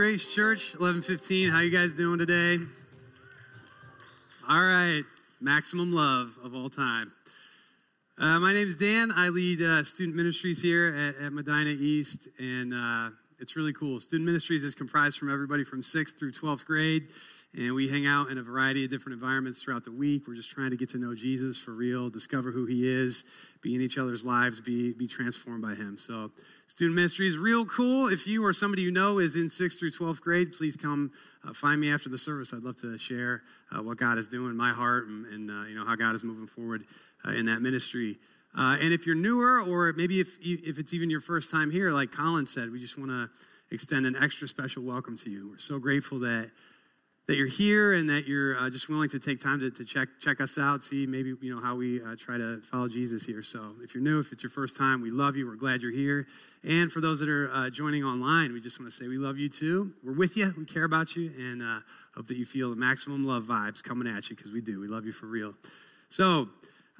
Grace Church, 1115. How you guys doing today? All right, maximum love of all time. Uh, my name is Dan. I lead uh, student ministries here at, at Medina East, and uh, it's really cool. Student ministries is comprised from everybody from 6th through 12th grade, and we hang out in a variety of different environments throughout the week. We're just trying to get to know Jesus for real, discover who he is, be in each other's lives, be, be transformed by him. So, student ministry is real cool. If you or somebody you know is in 6th through 12th grade, please come uh, find me after the service. I'd love to share uh, what God is doing in my heart and, and uh, you know how God is moving forward uh, in that ministry. Uh, and if you're newer, or maybe if, if it's even your first time here, like Colin said, we just want to extend an extra special welcome to you. We're so grateful that that you're here and that you're uh, just willing to take time to, to check check us out, see maybe you know how we uh, try to follow Jesus here. So if you're new, if it's your first time, we love you. We're glad you're here. And for those that are uh, joining online, we just want to say we love you too. We're with you. We care about you, and uh, hope that you feel the maximum love vibes coming at you because we do. We love you for real. So.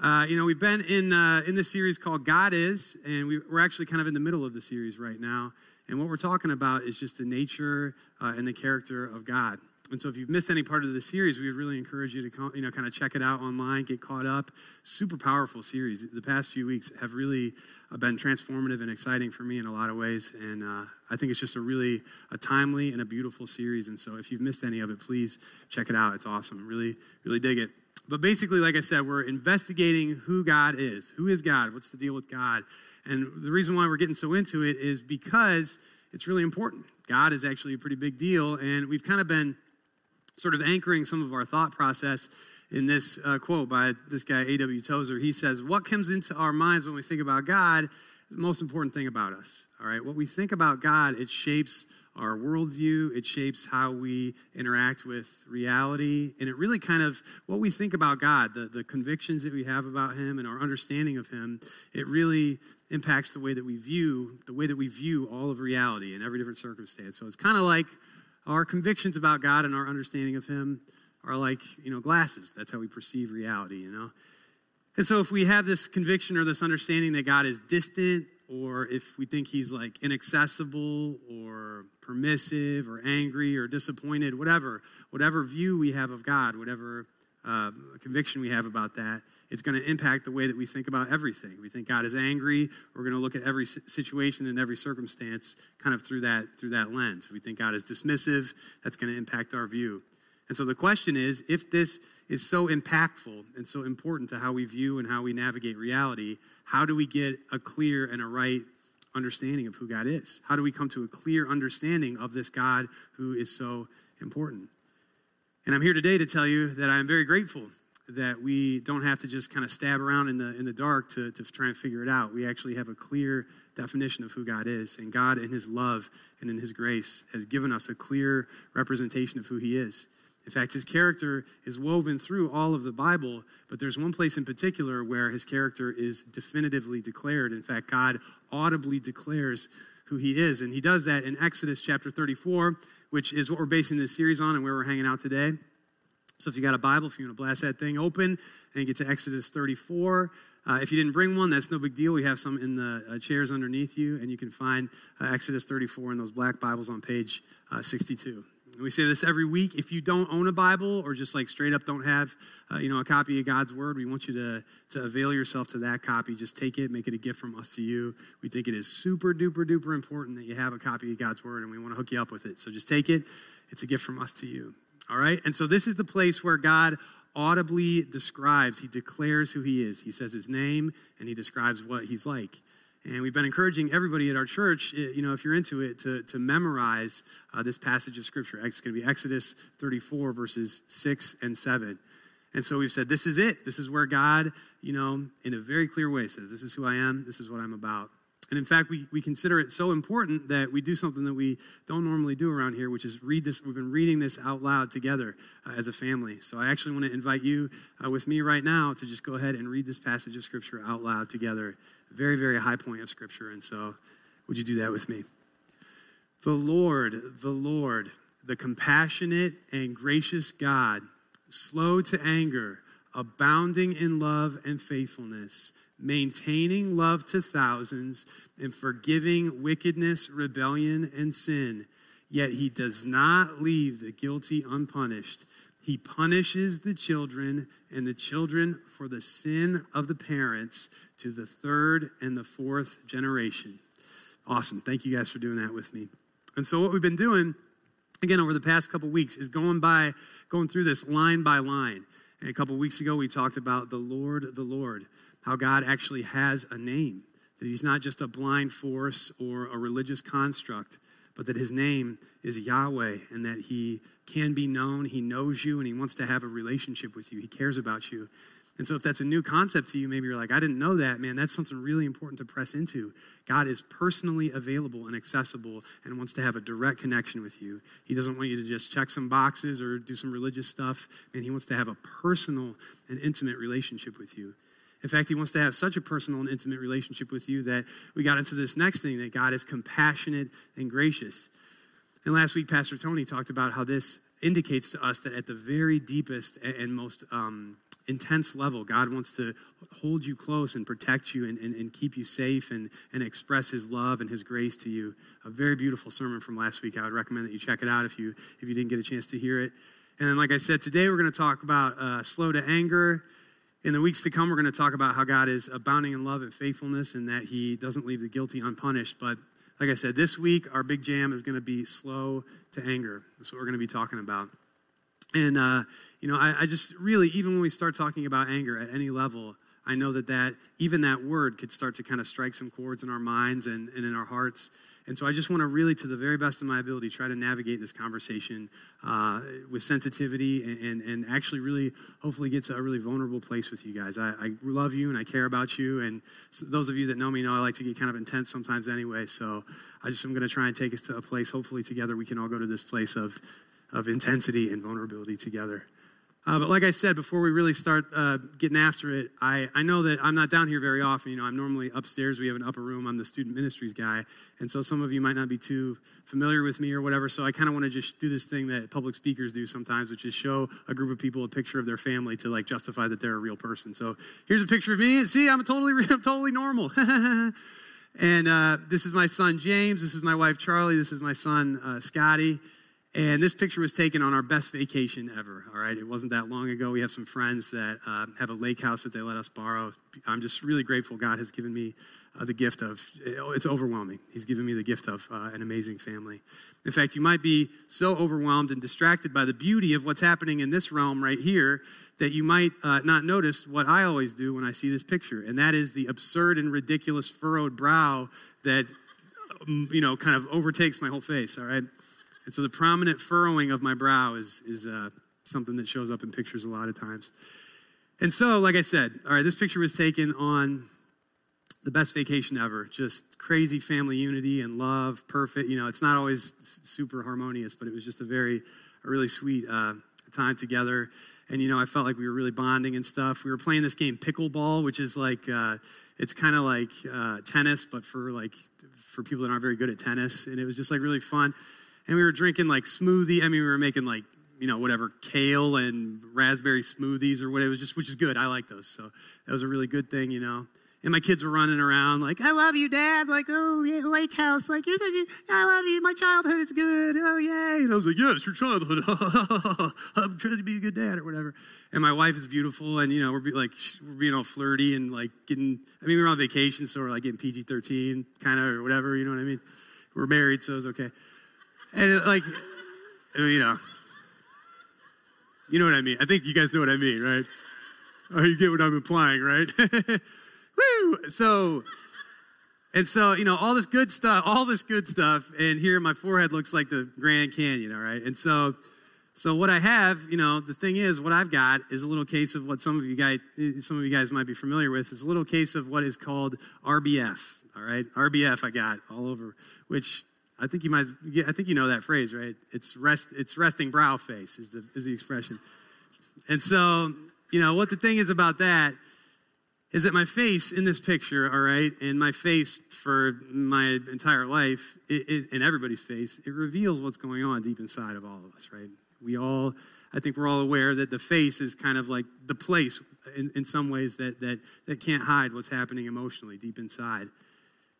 Uh, you know, we've been in uh, in this series called God Is, and we, are actually kind of in the middle of the series right now. And what we're talking about is just the nature and the character of God. And so if you've missed any part of the series, we would really encourage you to you know kind of check it out online, get caught up. Super powerful series. The past few weeks have really uh, been transformative and exciting for me in a lot of ways, and uh, I think it's just a really a timely and a beautiful series. And so if you've missed any of it, please check it out. It's awesome. Really, really dig it. But basically, like I said, we're investigating who God is. Who is God? What's the deal with God? And the reason why we're getting so into it is because it's really important. God is actually a pretty big deal, and we've kind of been sort of anchoring some of our thought process in this uh, quote by this guy, A.W. Tozer. He says, What comes into our minds when we think about God is the most important thing about us. All right, what we think about God, it shapes our worldview, it shapes how we interact with reality, and it really kind of what we think about God, the, the convictions that we have about Him and our understanding of Him, it really impacts the way that we view the way that we view all of reality in every different circumstance. So it's kind of like our convictions about God and our understanding of Him are like, you know, glasses. That's how we perceive reality, you know? And so if we have this conviction or this understanding that God is distant, or if we think He's like inaccessible or permissive or angry or disappointed, whatever, whatever view we have of God, whatever uh, conviction we have about that, it's going to impact the way that we think about everything. We think God is angry. We're going to look at every situation and every circumstance kind of through that through that lens. If we think God is dismissive. That's going to impact our view. And so the question is, if this is so impactful and so important to how we view and how we navigate reality, how do we get a clear and a right understanding of who God is? How do we come to a clear understanding of this God who is so important? And I'm here today to tell you that I'm very grateful that we don't have to just kind of stab around in the, in the dark to, to try and figure it out. We actually have a clear definition of who God is. And God, in His love and in His grace, has given us a clear representation of who He is. In fact, His character is woven through all of the Bible, but there's one place in particular where His character is definitively declared. In fact, God audibly declares who He is. And He does that in Exodus chapter 34, which is what we're basing this series on and where we're hanging out today. So if you got a Bible, if you want to blast that thing open and get to Exodus 34. Uh, if you didn't bring one, that's no big deal. We have some in the uh, chairs underneath you, and you can find uh, Exodus 34 in those black Bibles on page uh, 62. And we say this every week. If you don't own a Bible or just like straight up don't have, uh, you know, a copy of God's Word, we want you to, to avail yourself to that copy. Just take it, make it a gift from us to you. We think it is super duper duper important that you have a copy of God's Word, and we want to hook you up with it. So just take it. It's a gift from us to you. All right? And so this is the place where God audibly describes, he declares who he is. He says his name and he describes what he's like. And we've been encouraging everybody at our church, eh, you know, if you're into it, to, to memorize uh, this passage of Scripture. It's going to be Exodus 34, verses 6 and 7. And so we've said, this is it. This is where God, you know, in a very clear way says, this is who I am, this is what I'm about. And in fact, we, we consider it so important that we do something that we don't normally do around here, which is read this. We've been reading this out loud together uh, as a family. So I actually want to invite you uh, with me right now to just go ahead and read this passage of Scripture out loud together. Very, very high point of Scripture. And so would you do that with me? The Lord, the Lord, the compassionate and gracious God, slow to anger, abounding in love and faithfulness maintaining love to thousands, and forgiving wickedness, rebellion, and sin, Yet he does not leave the guilty unpunished. He punishes the children and the children for the sin of the parents to the third and the fourth generation. Awesome. Thank you guys for doing that with me. And so, what we've been doing, again, over the past couple weeks, is going by, going through this line by line. A couple weeks ago, we talked about the Lord, the Lord, how God actually has a name, that He's not just a blind force or a religious construct, but that His name is Yahweh and that He can be known. He knows you and He wants to have a relationship with you. He cares about you. And so, if that's a new concept to you, maybe you're like, I didn't know that, man, that's something really important to press into. God is personally available and accessible and wants to have a direct connection with you. He doesn't want you to just check some boxes or do some religious stuff, and He wants to have a personal and intimate relationship with you. In fact, He wants to have such a personal and intimate relationship with you that we got into this next thing that God is compassionate and gracious. And last week, Pastor Tony talked about how this indicates to us that at the very deepest and most um, intense level, God wants to hold you close and protect you and, and, and, keep you safe and, and express his love and his grace to you. A very beautiful sermon from last week. I would recommend that you check it out if you, if you didn't get a chance to hear it. And then, like I said, today we're going to talk about uh, slow to anger. In the weeks to come, we're going to talk about how God is abounding in love and faithfulness and that he doesn't leave the guilty unpunished. But like I said, this week our big jam is going to be slow to anger. That's what we're going to be talking about. And, uh, you know, I, I just really, even when we start talking about anger at any level, I know that, that even that word could start to kind of strike some chords in our minds and, and in our hearts. And so I just want to really, to the very best of my ability, try to navigate this conversation uh, with sensitivity and, and, and, actually really, hopefully, get to a really vulnerable place with you guys. I, I love you and I care about you. And so those of you that know me know I like to get kind of intense sometimes anyway. So I just am going to try and take us to a place, hopefully, together we can all go to this place of, of intensity and vulnerability together. Uh, but like I said, before we really start uh, getting after it, I, I know that I'm not down here very often. You know, I'm normally upstairs. We have an upper room. I'm the student ministries guy. And so some of you might not be too familiar with me or whatever. So I kind of want to just do this thing that public speakers do sometimes, which is show a group of people a picture of their family to like justify that they're a real person. So here's a picture of me. See, I'm totally, I'm totally normal. and uh, this is my son, James. This is my wife, Charlie. This is my son, uh, Scotty. And this picture was taken on our best vacation ever. All right, it wasn't that long ago. We have some friends that uh, have a lake house that they let us borrow. I'm just really grateful. God has given me uh, the gift of. It's overwhelming. He's given me the gift of uh, an amazing family. In fact, you might be so overwhelmed and distracted by the beauty of what's happening in this realm right here that you might uh, not notice what I always do when I see this picture, and that is the absurd and ridiculous furrowed brow that um, you know kind of overtakes my whole face. All right. And so the prominent furrowing of my brow is, is uh, something that shows up in pictures a lot of times. And so, like I said, all right, this picture was taken on the best vacation ever. Just crazy family unity and love, perfect. You know, it's not always super harmonious, but it was just a very, a really sweet uh, time together. And, you know, I felt like we were really bonding and stuff. We were playing this game, pickleball, which is like, uh, it's kind of like uh, tennis, but for like, for people that aren't very good at tennis. And it was just like really fun and we were drinking like smoothie. I mean, we were making like you know whatever kale and raspberry smoothies or whatever. Just which is good. I like those, so that was a really good thing, you know. And my kids were running around like, "I love you, Dad!" Like, "Oh, yeah, lake house!" Like, "You're such a, I love you. My childhood is good. Oh, yay!" And I was like, "Yes, your childhood. I'm trying to be a good dad or whatever." And my wife is beautiful, and you know, we're be, like, we're being all flirty and like getting. I mean, we are on vacation, so we're like getting PG-13 kind of or whatever. You know what I mean? We're married, so it's okay. And like, you know, you know what I mean. I think you guys know what I mean, right? Oh, you get what I'm implying, right? Woo! So, and so, you know, all this good stuff, all this good stuff, and here my forehead looks like the Grand Canyon, all right? And so, so what I have, you know, the thing is, what I've got is a little case of what some of you guys, some of you guys might be familiar with, is a little case of what is called RBF. All right, RBF I got all over, which I think you might. I think you know that phrase, right? It's rest. It's resting brow face is the is the expression. And so, you know, what the thing is about that is that my face in this picture, all right, and my face for my entire life, it, it, and everybody's face, it reveals what's going on deep inside of all of us, right? We all, I think we're all aware that the face is kind of like the place in, in some ways that, that, that can't hide what's happening emotionally deep inside.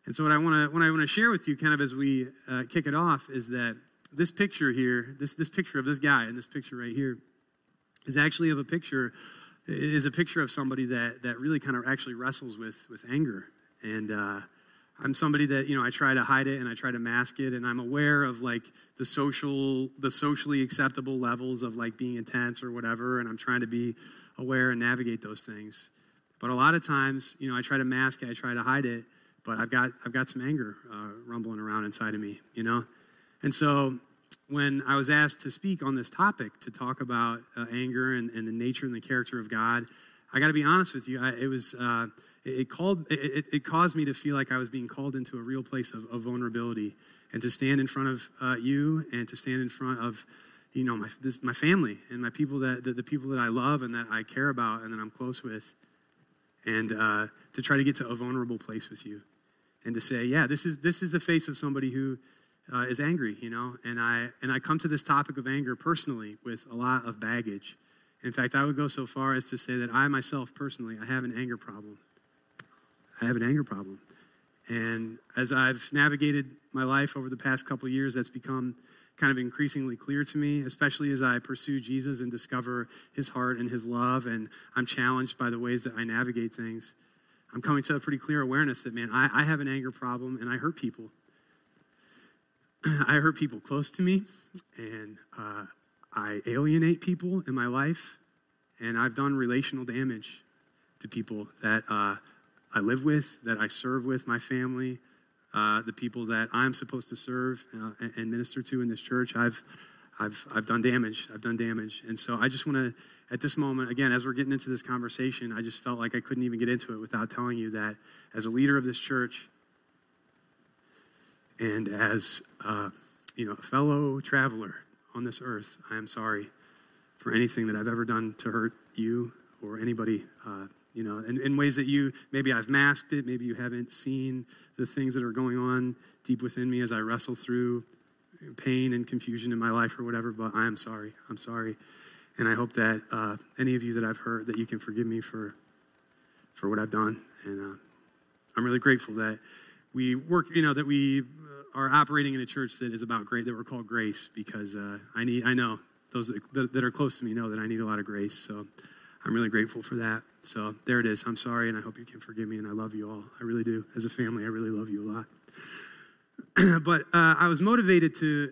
And so, what I want to what I want to share with you, kind of as we uh, kick it off, is that this picture here, this, this picture of this guy and this picture right here, is actually of a picture, is a picture of somebody that, that really kind of actually wrestles with, with anger. And uh, I'm somebody that, you know, I try to hide it and I try to mask it. And I'm aware of like the social, the socially acceptable levels of like being intense or whatever. And I'm trying to be aware and navigate those things. But a lot of times, you know, I try to mask it, I try to hide it, but I've got, I've got some anger uh, rumbling around inside of me, you know? And so when I was asked to speak on this topic, to talk about uh, anger and, and, the nature and the character of God, I got to be honest with you. I, it was uh, it, it, called it, it, caused me to feel like I was being called into a real place of, of vulnerability, and to stand in front of uh, you, and to stand in front of you know my this, my family and my people that the, the, people that I love and that I care about and that I'm close with, and uh, to try to get to a vulnerable place with you, and to say, yeah, this is this is the face of somebody who uh, is angry, you know, and I and I come to this topic of anger personally with a lot of baggage. In fact, I would go so far as to say that I myself personally, I have an anger problem. I have an anger problem. And as I've navigated my life over the past couple years, that's become kind of increasingly clear to me, especially as I pursue Jesus and discover his heart and his love, and I'm challenged by the ways that I navigate things. I'm coming to a pretty clear awareness that, man, I, I have an anger problem and I hurt people. I hurt people close to me, and uh, I alienate people in my life, and I've done relational damage to people that uh, I live with, that I serve with, my family, uh, the people that I'm supposed to serve uh, and, and minister to in this church. I've, I've, I've done damage. I've done damage, and so I just want to, at this moment, again, as we're getting into this conversation, I just felt like I couldn't even get into it without telling you that as a leader of this church, and as uh, you know, a fellow traveler on this earth, I am sorry for anything that I've ever done to hurt you or anybody. Uh, you know, in, in ways that you maybe I've masked it, maybe you haven't seen the things that are going on deep within me as I wrestle through pain and confusion in my life or whatever. But I am sorry. I'm sorry, and I hope that uh, any of you that I've hurt that you can forgive me for for what I've done. And uh, I'm really grateful that we work. You know that we are operating in a church that is about great, that we're called Grace, because uh, I need, I know those that, that are close to me know that I need a lot of grace. So I'm really grateful for that. So there it is. I'm sorry, and I hope you can forgive me, and I love you all. I really do. As a family, I really love you a lot. but uh, I was motivated to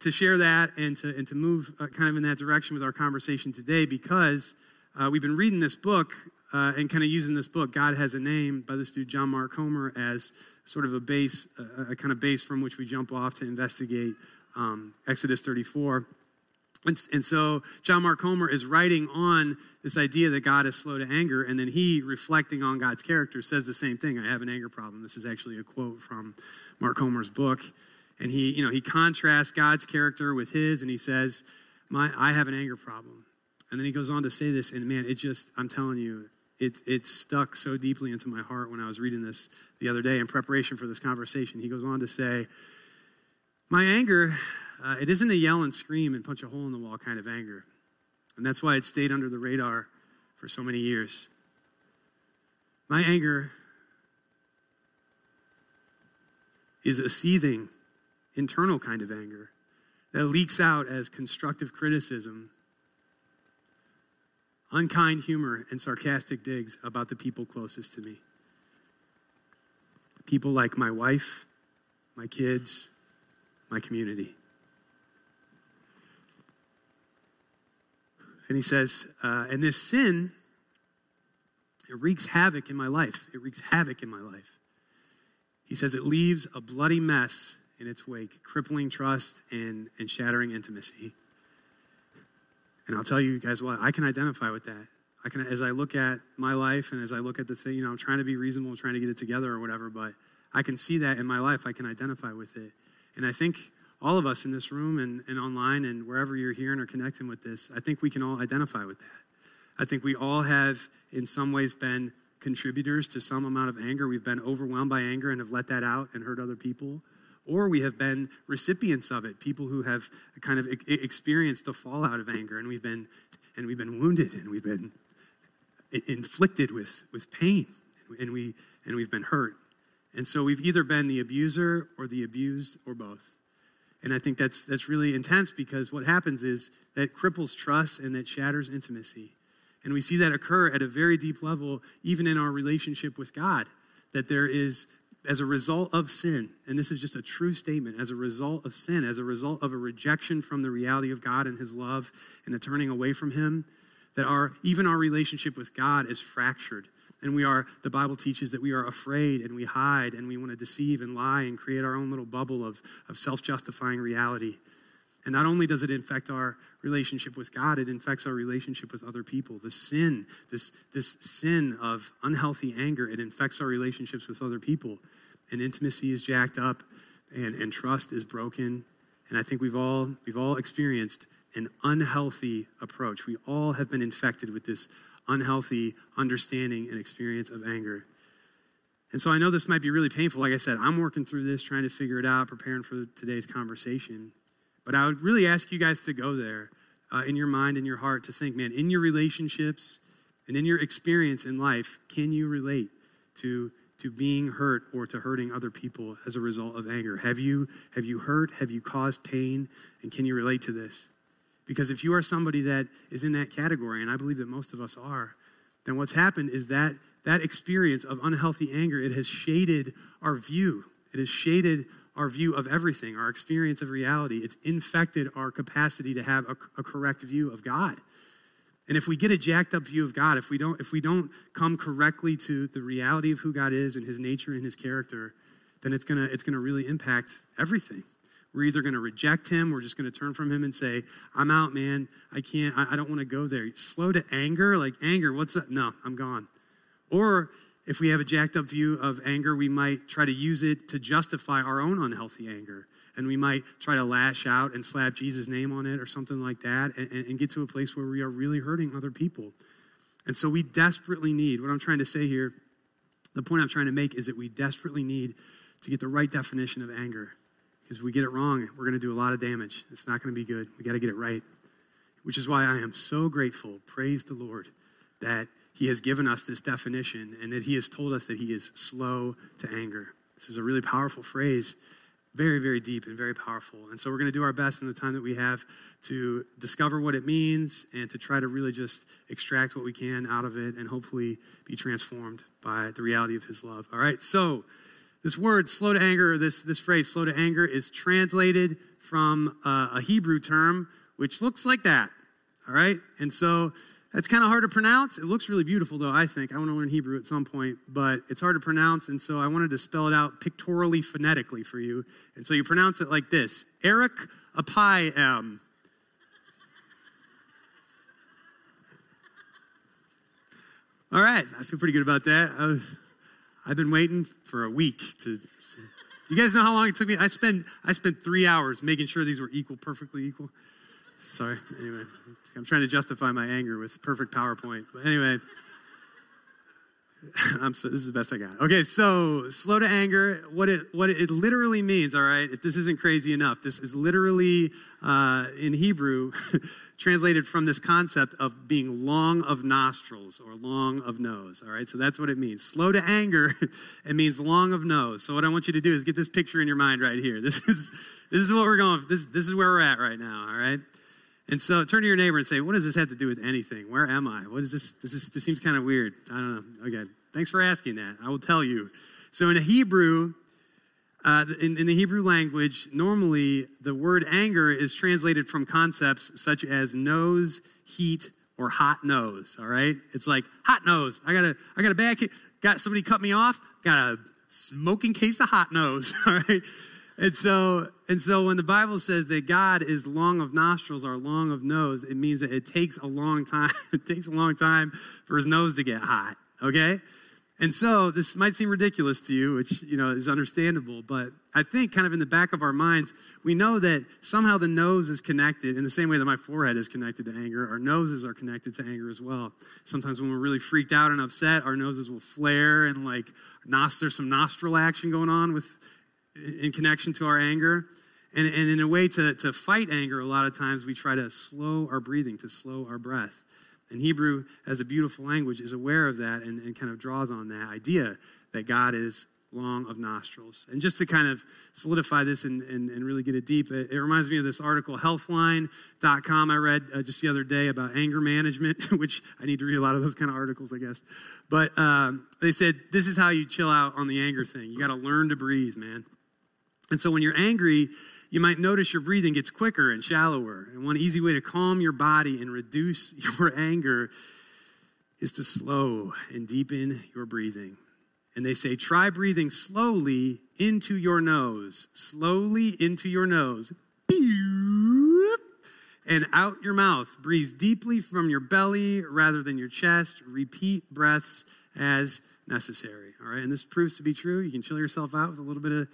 to share that and to and to move uh, kind of in that direction with our conversation today because uh, we've been reading this book uh, and kind of using this book, God Has a Name, by this dude, John Mark Comer, as sort of a base, a, a kind of base from which we jump off to investigate um, Exodus 34. And, and, so John Mark Comer is writing on this idea that God is slow to anger, and then he, reflecting on God's character, says the same thing. I have an anger problem. This is actually a quote from Mark Comer's book. And he, you know, he contrasts God's character with his, and he says, My, I have an anger problem. And then he goes on to say this, and man, it just, I'm telling you, it, it stuck so deeply into my heart when I was reading this the other day in preparation for this conversation. He goes on to say, My anger, uh, it isn't a yell and scream and punch a hole in the wall kind of anger. And that's why it stayed under the radar for so many years. My anger is a seething, internal kind of anger that leaks out as constructive criticism unkind humor, and sarcastic digs about the people closest to me. People like my wife, my kids, my community. And he says, uh, and this sin, it wreaks havoc in my life. It wreaks havoc in my life. He says it leaves a bloody mess in its wake, crippling trust and, and shattering intimacy. And I'll tell you guys what, I can identify with that. I can, as I look at my life and as I look at the thing, you know, I'm trying to be reasonable, trying to get it together or whatever, but I can see that in my life. I can identify with it. And I think all of us in this room and, and online and wherever you're hearing or connecting with this, I think we can all identify with that. I think we all have, in some ways, been contributors to some amount of anger. We've been overwhelmed by anger and have let that out and hurt other people or we have been recipients of it, people who have kind of experienced the fallout of anger, and we've been and we've been wounded and we've been inflicted with with pain, and we and we've been hurt, and so we've either been the abuser or the abused or both. And I think that's, that's really intense because what happens is that cripples trust and that shatters intimacy. And we see that occur at a very deep level, even in our relationship with God, that there is, as a result of sin, and this is just a true statement, as a result of sin, as a result of a rejection from the reality of God and His love and a turning away from Him, that our, even our relationship with God is fractured. And we are, the Bible teaches that we are afraid and we hide and we want to deceive and lie and create our own little bubble of, of self justifying reality. And not only does it infect our relationship with God, it infects our relationship with other people. The sin, this, this sin of unhealthy anger, it infects our relationships with other people. And intimacy is jacked up and, and trust is broken. And I think we've all, we've all experienced an unhealthy approach. We all have been infected with this unhealthy understanding and experience of anger. And so I know this might be really painful. Like I said, I'm working through this, trying to figure it out, preparing for today's conversation. But I would really ask you guys to go there uh, in your mind and your heart to think, man, in your relationships and in your experience in life, can you relate to, to being hurt or to hurting other people as a result of anger? Have you, have you hurt? Have you caused pain? And can you relate to this? Because if you are somebody that is in that category, and I believe that most of us are, then what's happened is that that experience of unhealthy anger, it has shaded our view. It has shaded our view of everything, our experience of reality. It's infected our capacity to have a, a, correct view of God. And if we get a jacked up view of God, if we don't, if we don't come correctly to the reality of who God is and his nature and his character, then it's gonna, it's gonna really impact everything. We're either going to reject him, we're just going to turn from him and say, I'm out, man. I can't, I, I don't want to go there. Slow to anger, like anger, what's that? No, I'm gone. Or if we have a jacked up view of anger, we might try to use it to justify our own unhealthy anger. And we might try to lash out and slap Jesus' name on it or something like that and, and, get to a place where we are really hurting other people. And so we desperately need, what I'm trying to say here, the point I'm trying to make is that we desperately need to get the right definition of anger. Because if we get it wrong, we're going to do a lot of damage. It's not going to be good. We got to get it right. Which is why I am so grateful, praise the Lord, that he has given us this definition and that he has told us that he is slow to anger. This is a really powerful phrase, very, very deep and very powerful. And so we're going to do our best in the time that we have to discover what it means and to try to really just extract what we can out of it and hopefully be transformed by the reality of his love. All right, so this word, slow to anger, this, this phrase, slow to anger, is translated from uh, a Hebrew term which looks like that. All right, and so that's kind of hard to pronounce. It looks really beautiful, though, I think. I want to learn Hebrew at some point, but it's hard to pronounce, and so I wanted to spell it out pictorially, phonetically for you. And so you pronounce it like this Eric Apayem. All right, I feel pretty good about that. I've been waiting for a week to. You guys know how long it took me? I spent I spent three hours making sure these were equal, perfectly equal. Sorry. Anyway, I'm trying to justify my anger with perfect PowerPoint. But anyway, I'm so, this is the best I got. Okay, so slow to anger. What it what it literally means. All right, if this isn't crazy enough, this is literally uh, in Hebrew translated from this concept of being long of nostrils or long of nose. All right, so that's what it means. Slow to anger. it means long of nose. So what I want you to do is get this picture in your mind right here. This is this is what we're going. This this is where we're at right now. All right. And so turn to your neighbor and say, What does this have to do with anything? Where am I? What is this? This, is, this seems kind of weird. I don't know. Okay. Thanks for asking that. I will tell you. So in Hebrew, uh, in, in, the Hebrew language, normally the word anger is translated from concepts such as nose, heat, or hot nose. All right, it's like hot nose. I got a, I got a bad, got somebody cut me off. Got a smoking case of hot nose. All right, and so, and so when the Bible says that God is long of nostrils or long of nose, it means that it takes a long time. it takes a long time for his nose to get hot. Okay? And so this might seem ridiculous to you, which you know is understandable, but I think kind of in the back of our minds, we know that somehow the nose is connected in the same way that my forehead is connected to anger. Our noses are connected to anger as well. Sometimes when we're really freaked out and upset, our noses will flare and like there's some nostril action going on with in connection to our anger. And, and in a way to, to fight anger, a lot of times we try to slow our breathing, to slow our breath. And Hebrew, as a beautiful language, is aware of that and, and kind of draws on that idea that God is long of nostrils. And just to kind of solidify this and, and, and really get it deep, it, it, reminds me of this article, healthline.com, I read uh, just the other day about anger management, which I need to read a lot of those kind of articles, I guess. But um, they said, this is how you chill out on the anger thing. You got to learn to breathe, man. And so when you're angry, you might notice your breathing gets quicker and shallower. And one easy way to calm your body and reduce your anger is to slow and deepen your breathing. And they say, try breathing slowly into your nose, slowly into your nose, and out your mouth. Breathe deeply from your belly rather than your chest. Repeat breaths as necessary. All right, and this proves to be true. You can chill yourself out with a little bit of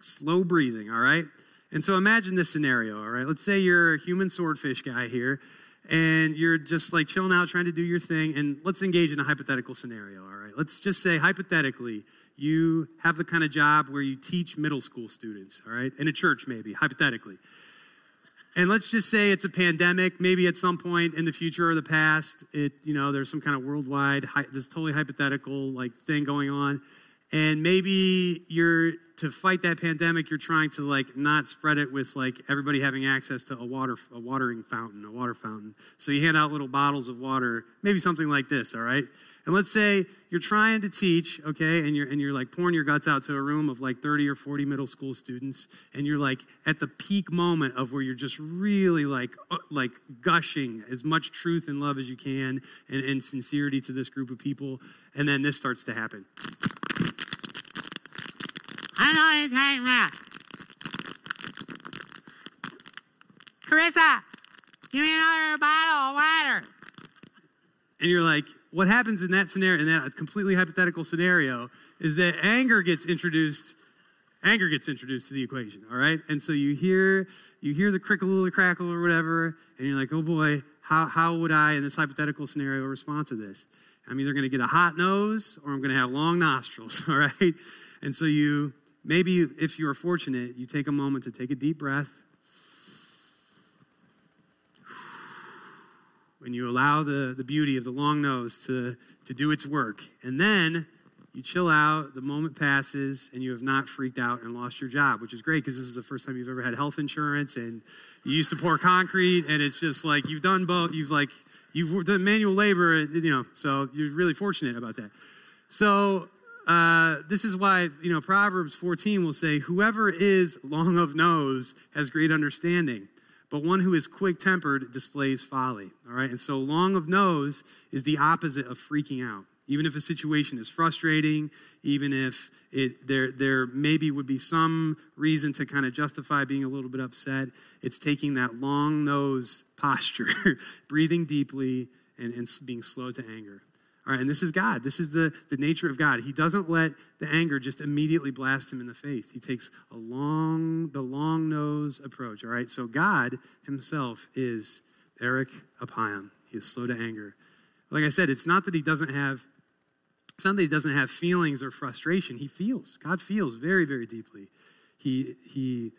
slow breathing. All right, and so imagine this scenario. All right, let's say you're a human swordfish guy here, and you're just like chilling out, trying to do your thing, and let's engage in a hypothetical scenario. All right, let's just say hypothetically, you have the kind of job where you teach middle school students, all right, in a church maybe, hypothetically. And let's just say it's a pandemic, maybe at some point in the future or the past, it, you know, there's some kind of worldwide, this totally hypothetical like thing going on. And maybe you're to fight that pandemic, you're trying to like not spread it with like everybody having access to a water a watering fountain, a water fountain. So you hand out little bottles of water, maybe something like this, all right? And let's say you're trying to teach, okay, and you're and you're like pouring your guts out to a room of like 30 or 40 middle school students, and you're like at the peak moment of where you're just really like uh, like gushing as much truth and love as you can and, and sincerity to this group of people, and then this starts to happen. I know you're talking about. Carissa, give me another bottle of water. And you're like, what happens in that scenario, in that completely hypothetical scenario, is that anger gets introduced. Anger gets introduced to the equation, all right? And so you hear you hear the crickle the crackle or whatever, and you're like, oh boy, how, how would I, in this hypothetical scenario, respond to this? I'm either going to get a hot nose or I'm going to have long nostrils, all right? And so you Maybe if you are fortunate, you take a moment to take a deep breath. When you allow the, the beauty of the long nose to, to do its work. And then you chill out, the moment passes, and you have not freaked out and lost your job, which is great because this is the first time you've ever had health insurance and you used to pour concrete, and it's just like you've done both. You've like, you've done manual labor, you know, so you're really fortunate about that. So uh, this is why, you know, Proverbs 14 will say, Whoever is long of nose has great understanding, but one who is quick tempered displays folly. All right. And so, long of nose is the opposite of freaking out. Even if a situation is frustrating, even if it, there, there maybe would be some reason to kind of justify being a little bit upset, it's taking that long nose posture, breathing deeply, and, and being slow to anger. All right, and this is God. This is the, the nature of God. He doesn't let the anger just immediately blast him in the face. He takes a long, the long nose approach. All right, so God himself is Eric Apiam. He is slow to anger. Like I said, it's not that he doesn't have, it's not that he doesn't have feelings or frustration. He feels. God feels very, very deeply. He, he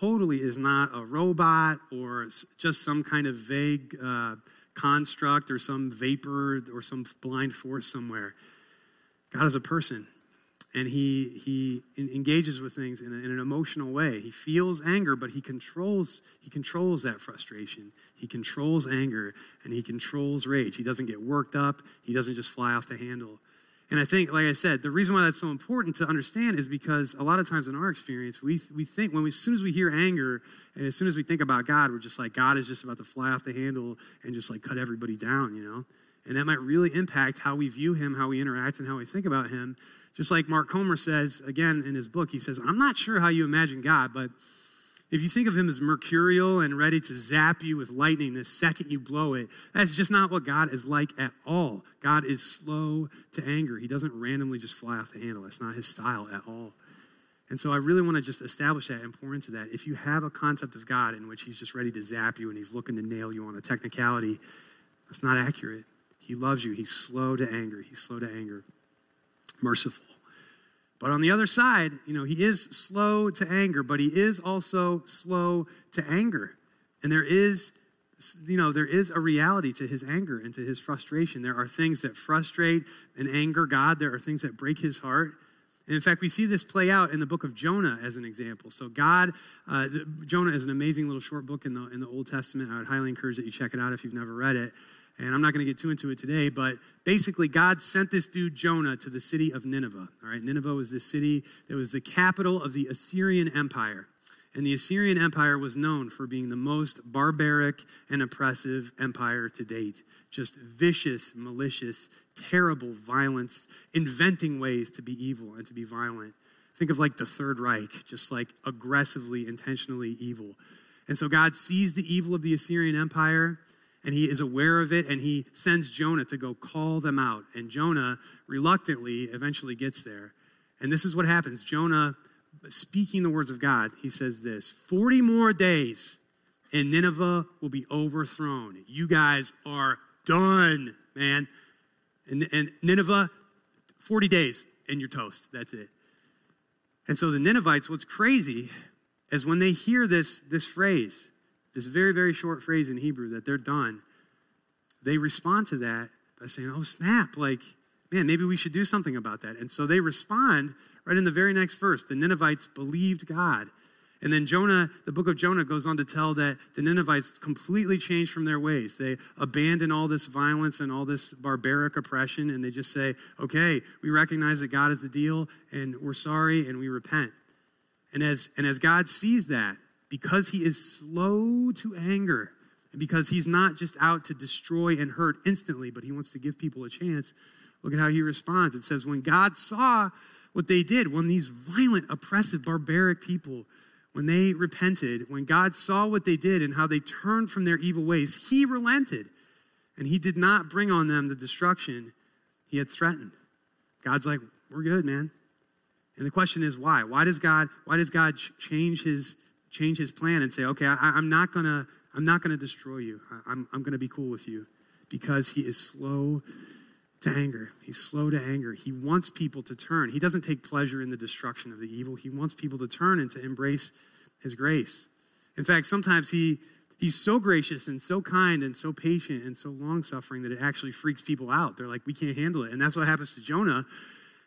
totally is not a robot or just some kind of vague, uh, construct or some vapor or some blind force somewhere. God is a person, and he he engages with things in, a, in, an emotional way. He feels anger, but he controls he controls that frustration. He controls anger and he controls rage. He doesn't get worked up. He doesn't just fly off the handle. And I think, like I said, the reason why that's so important to understand is because a lot of times in our experience, we, we think when we, as soon as we hear anger and as soon as we think about God, we're just like, God is just about to fly off the handle and just like cut everybody down, you know? And that might really impact how we view him, how we interact, and how we think about him. Just like Mark Comer says, again, in his book, he says, I'm not sure how you imagine God, but if you think of him as mercurial and ready to zap you with lightning the second you blow it, that's just not what God is like at all. God is slow to anger. He doesn't randomly just fly off the handle. That's not his style at all. And so I really want to just establish that and pour into that. If you have a concept of God in which he's just ready to zap you and he's looking to nail you on a technicality, that's not accurate. He loves you. He's slow to anger. He's slow to anger. Merciful. But on the other side, you know, he is slow to anger, but he is also slow to anger. And there is, you know, there is a reality to his anger and to his frustration. There are things that frustrate and anger God, there are things that break his heart. And in fact, we see this play out in the book of Jonah as an example. So, God, uh, Jonah is an amazing little short book in the, in the Old Testament. I would highly encourage that you check it out if you've never read it. And I'm not going to get too into it today, but basically, God sent this dude Jonah to the city of Nineveh. All right, Nineveh was this city that was the capital of the Assyrian Empire. And the Assyrian Empire was known for being the most barbaric and oppressive empire to date. Just vicious, malicious, terrible violence, inventing ways to be evil and to be violent. Think of like the Third Reich, just like aggressively, intentionally evil. And so God sees the evil of the Assyrian Empire and he is aware of it and he sends Jonah to go call them out. And Jonah reluctantly eventually gets there. And this is what happens Jonah speaking the words of God, he says this 40 more days and Nineveh will be overthrown. You guys are done, man. And, and Nineveh, 40 days and you're toast. That's it. And so the Ninevites, what's crazy is when they hear this, this phrase, this very, very short phrase in Hebrew that they're done, they respond to that by saying, Oh, snap, like, man, maybe we should do something about that. And so they respond right in the very next verse. The Ninevites believed God. And then Jonah, the book of Jonah goes on to tell that the Ninevites completely changed from their ways. They abandon all this violence and all this barbaric oppression, and they just say, okay, we recognize that God is the deal, and we're sorry, and we repent. And as, and as God sees that, because he is slow to anger, and because he's not just out to destroy and hurt instantly, but he wants to give people a chance, look at how he responds. It says, when God saw what they did, when these violent, oppressive, barbaric people, when they repented, when God saw what they did and how they turned from their evil ways, he relented. And he did not bring on them the destruction he had threatened. God's like, we're good, man. And the question is why? Why does God, why does God change his change his plan and say, okay, I, am not gonna, I'm not gonna destroy you. I, I'm, I'm gonna be cool with you because he is slow to anger. He's slow to anger. He wants people to turn. He doesn't take pleasure in the destruction of the evil. He wants people to turn and to embrace his grace. In fact, sometimes he he's so gracious and so kind and so patient and so long suffering that it actually freaks people out. They're like, we can't handle it. And that's what happens to Jonah.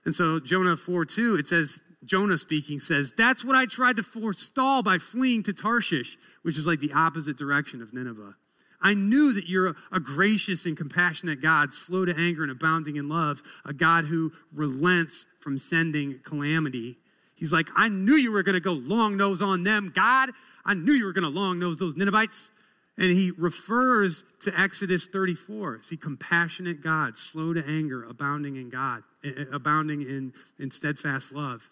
And so Jonah 4 2, it says, Jonah speaking says, That's what I tried to forestall by fleeing to Tarshish, which is like the opposite direction of Nineveh. I knew that you're a, gracious and compassionate God, slow to anger and abounding in love, a God who relents from sending calamity. He's like, I knew you were going to go long nose on them, God. I knew you were going to long nose those Ninevites. And he refers to Exodus 34. See, compassionate God, slow to anger, abounding in God, abounding in, in steadfast love.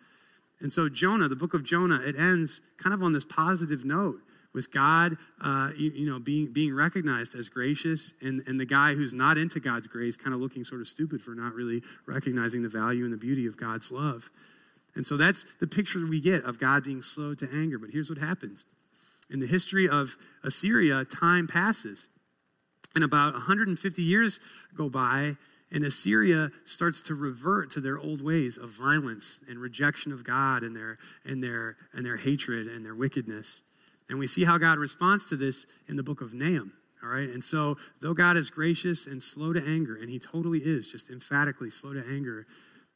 And so Jonah, the book of Jonah, it ends kind of on this positive note with God, uh, you, you, know, being, being recognized as gracious, and, and the guy who's not into God's grace kind of looking sort of stupid for not really recognizing the value and the beauty of God's love. And so that's the picture we get of God being slow to anger. But here's what happens in the history of Assyria, time passes. And about 150 years go by, and Assyria starts to revert to their old ways of violence and rejection of God and their, and their, and their hatred and their wickedness. And we see how God responds to this in the book of Nahum. All right. And so, though God is gracious and slow to anger, and he totally is just emphatically slow to anger,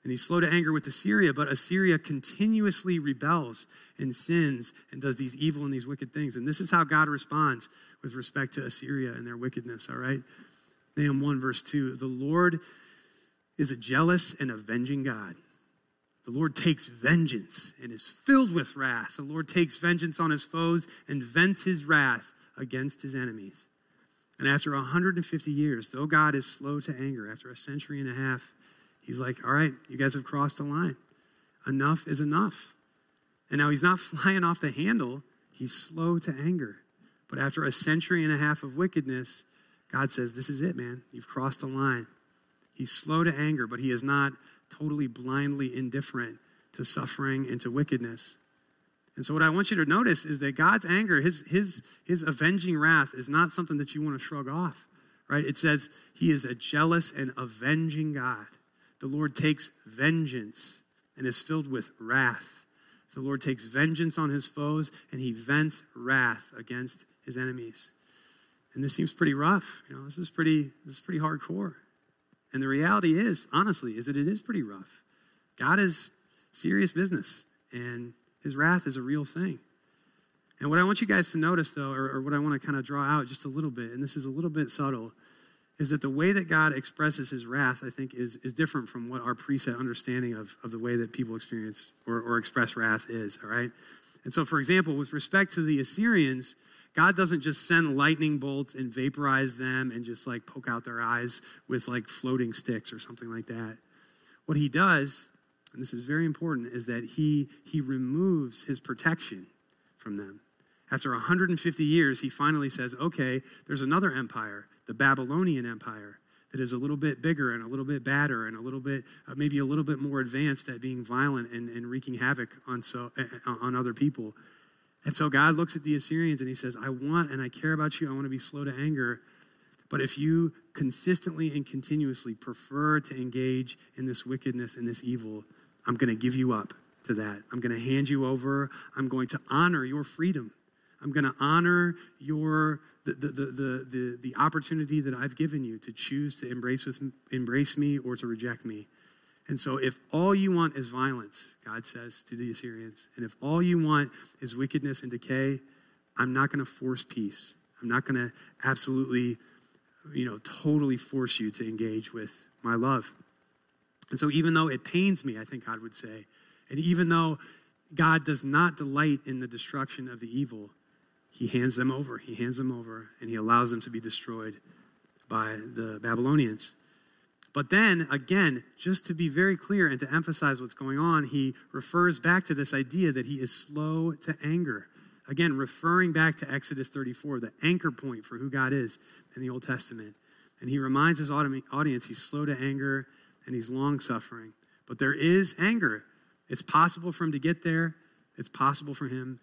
and he's slow to anger with Assyria, but Assyria continuously rebels and sins and does these evil and these wicked things. And this is how God responds with respect to Assyria and their wickedness. All right. Nahum 1, verse 2 The Lord is a jealous and avenging God. The Lord takes vengeance and is filled with wrath. The Lord takes vengeance on his foes and vents his wrath against his enemies. And after 150 years, though God is slow to anger, after a century and a half, he's like, All right, you guys have crossed the line. Enough is enough. And now he's not flying off the handle, he's slow to anger. But after a century and a half of wickedness, God says, This is it, man. You've crossed the line. He's slow to anger, but he is not totally blindly indifferent to suffering and to wickedness. And so, what I want you to notice is that God's anger, his, his, his avenging wrath, is not something that you want to shrug off, right? It says he is a jealous and avenging God. The Lord takes vengeance and is filled with wrath. The Lord takes vengeance on his foes and he vents wrath against his enemies. And this seems pretty rough. You know, this is pretty, this is pretty hardcore. And the reality is, honestly, is that it is pretty rough. God is serious business. And his wrath is a real thing. And what I want you guys to notice, though, or, or what I want to kind of draw out just a little bit, and this is a little bit subtle, is that the way that God expresses his wrath, I think, is, is different from what our preset understanding of, of the way that people experience or, or express wrath is, all right? And so, for example, with respect to the Assyrians, God doesn't just send lightning bolts and vaporize them and just like poke out their eyes with like floating sticks or something like that. What he does, and this is very important, is that he, he removes his protection from them. After 150 years, he finally says, okay, there's another empire, the Babylonian Empire, that is a little bit bigger and a little bit badder and a little bit, uh, maybe a little bit more advanced at being violent and, and wreaking havoc on, so, uh, on other people. And so God looks at the Assyrians and he says, I want and I care about you. I want to be slow to anger. But if you consistently and continuously prefer to engage in this wickedness and this evil, I'm going to give you up to that. I'm going to hand you over. I'm going to honor your freedom. I'm going to honor your the, the, the, the, the opportunity that I've given you to choose to embrace with embrace me or to reject me. And so if all you want is violence, God says to the Assyrians, and if all you want is wickedness and decay, I'm not going to force peace. I'm not going to absolutely, you know, totally force you to engage with my love. And so even though it pains me, I think God would say, and even though God does not delight in the destruction of the evil, he hands them over. He hands them over and he allows them to be destroyed by the Babylonians. But then, again, just to be very clear and to emphasize what's going on, he refers back to this idea that he is slow to anger. Again, referring back to Exodus 34, the anchor point for who God is in the Old Testament. And he reminds his audience he's slow to anger and he's long suffering. But there is anger. It's possible for him to get there, it's possible for him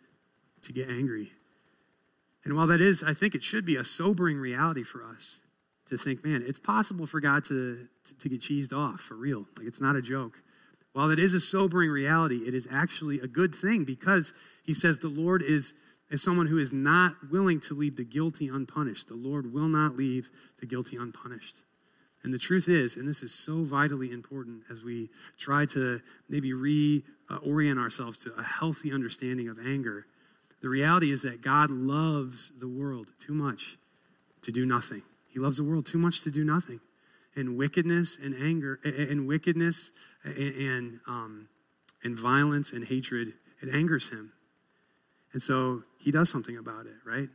to get angry. And while that is, I think it should be a sobering reality for us to think, man, it's possible for God to, to get cheesed off for real. Like it's not a joke. While it is a sobering reality, it is actually a good thing because he says the Lord is, is someone who is not willing to leave the guilty unpunished. The Lord will not leave the guilty unpunished. And the truth is, and this is so vitally important as we try to maybe reorient ourselves to a healthy understanding of anger, the reality is that God loves the world too much to do nothing. He loves the world too much to do nothing. And wickedness and anger, and wickedness and, um, and violence and hatred, it angers him. And so he does something about it, right?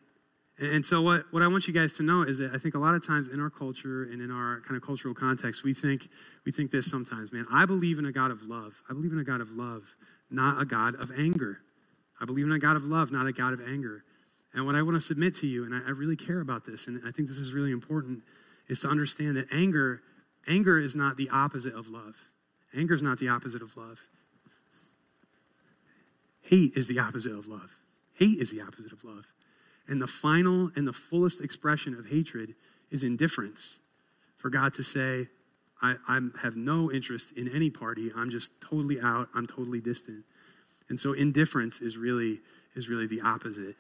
And so, what, what I want you guys to know is that I think a lot of times in our culture and in our kind of cultural context, we think, we think this sometimes, man. I believe in a God of love. I believe in a God of love, not a God of anger. I believe in a God of love, not a God of anger. And what I want to submit to you, and I, I really care about this, and I think this is really important, is to understand that anger, anger is not the opposite of love. Anger is not the opposite of love. Hate is the opposite of love. Hate is the opposite of love. And the final and the fullest expression of hatred is indifference. For God to say, I, I have no interest in any party. I'm just totally out. I'm totally distant. And so indifference is really is really the opposite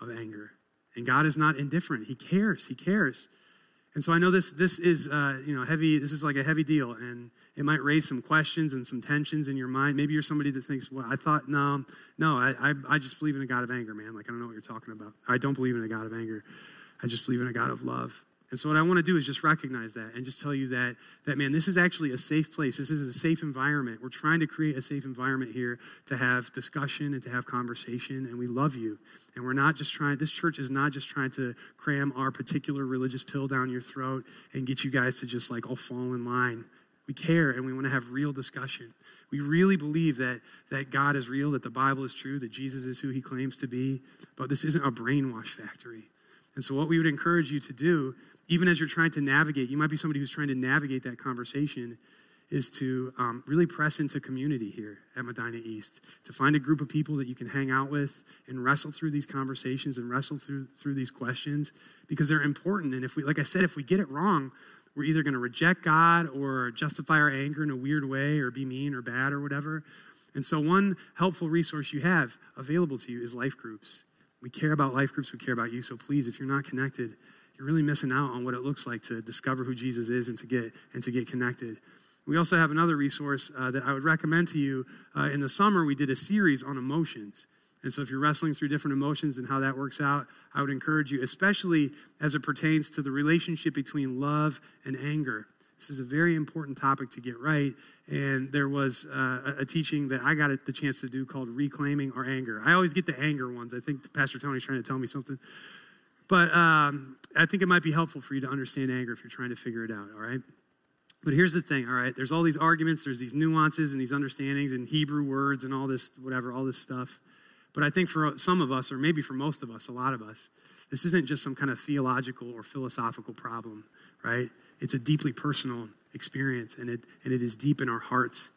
of anger. And God is not indifferent. He cares. He cares. And so I know this this is uh, you know heavy. This is like a heavy deal, and it might raise some questions and some tensions in your mind. Maybe you're somebody that thinks, "Well, I thought no, no, I, I I just believe in a God of anger, man. Like I don't know what you're talking about. I don't believe in a God of anger. I just believe in a God of love." And so what I want to do is just recognize that and just tell you that that man, this is actually a safe place. This is a safe environment. We're trying to create a safe environment here to have discussion and to have conversation and we love you. And we're not just trying this church is not just trying to cram our particular religious pill down your throat and get you guys to just like all fall in line. We care and we want to have real discussion. We really believe that that God is real, that the Bible is true, that Jesus is who he claims to be, but this isn't a brainwash factory. And so what we would encourage you to do even as you're trying to navigate, you might be somebody who's trying to navigate that conversation, is to um, really press into community here at Medina East, to find a group of people that you can hang out with and wrestle through these conversations and wrestle through through these questions because they're important. And if we, like I said, if we get it wrong, we're either going to reject God or justify our anger in a weird way or be mean or bad or whatever. And so, one helpful resource you have available to you is life groups. We care about life groups, we care about you. So, please, if you're not connected, you're really missing out on what it looks like to discover who Jesus is and to get and to get connected. We also have another resource uh, that I would recommend to you. Uh, in the summer, we did a series on emotions. And so, if you're wrestling through different emotions and how that works out, I would encourage you, especially as it pertains to the relationship between love and anger. This is a very important topic to get right. And there was uh, a teaching that I got the chance to do called Reclaiming Our Anger. I always get the anger ones. I think Pastor Tony's trying to tell me something. But um, I think it might be helpful for you to understand anger if you're trying to figure it out, all right? But here's the thing, all right? There's all these arguments, there's these nuances and these understandings and Hebrew words and all this, whatever, all this stuff. But I think for some of us, or maybe for most of us, a lot of us, this isn't just some kind of theological or philosophical problem, right? It's a deeply personal experience, and it, and it is deep in our hearts.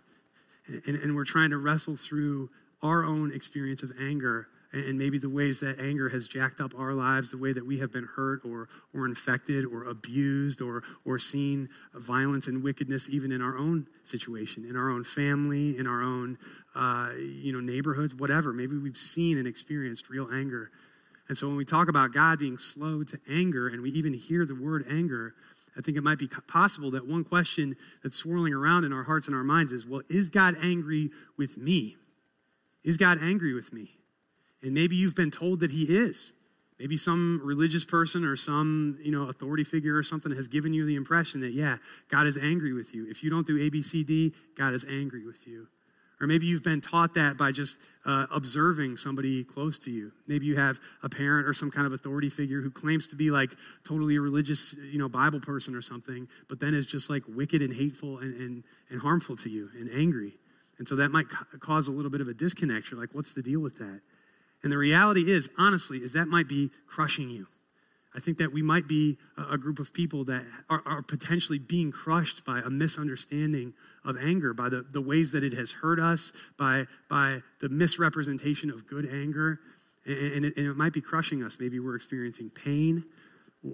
And, and we're trying to wrestle through our own experience of anger and maybe the ways that anger has jacked up our lives, the way that we have been hurt or, or infected or abused or, or seen violence and wickedness even in our own situation, in our own family, in our own uh, you know, neighborhoods, whatever. Maybe we've seen and experienced real anger. And so when we talk about God being slow to anger and we even hear the word anger, I think it might be possible that one question that's swirling around in our hearts and our minds is well, is God angry with me? Is God angry with me? And maybe you've been told that He is. Maybe some religious person or some, you know, authority figure or something has given you the impression that, yeah, God is angry with you. If you don't do A, B, C, D, God is angry with you. Or maybe you've been taught that by just uh, observing somebody close to you. Maybe you have a parent or some kind of authority figure who claims to be like totally a religious, you know, Bible person or something, but then is just like wicked and hateful and, and, and harmful to you and angry. And so that might ca- cause a little bit of a disconnect. You're like, what's the deal with that? And the reality is, honestly, is that might be crushing you. I think that we might be a group of people that are, are, potentially being crushed by a misunderstanding of anger, by the, the ways that it has hurt us, by, by the misrepresentation of good anger. And, and, it, and it might be crushing us. Maybe we're experiencing pain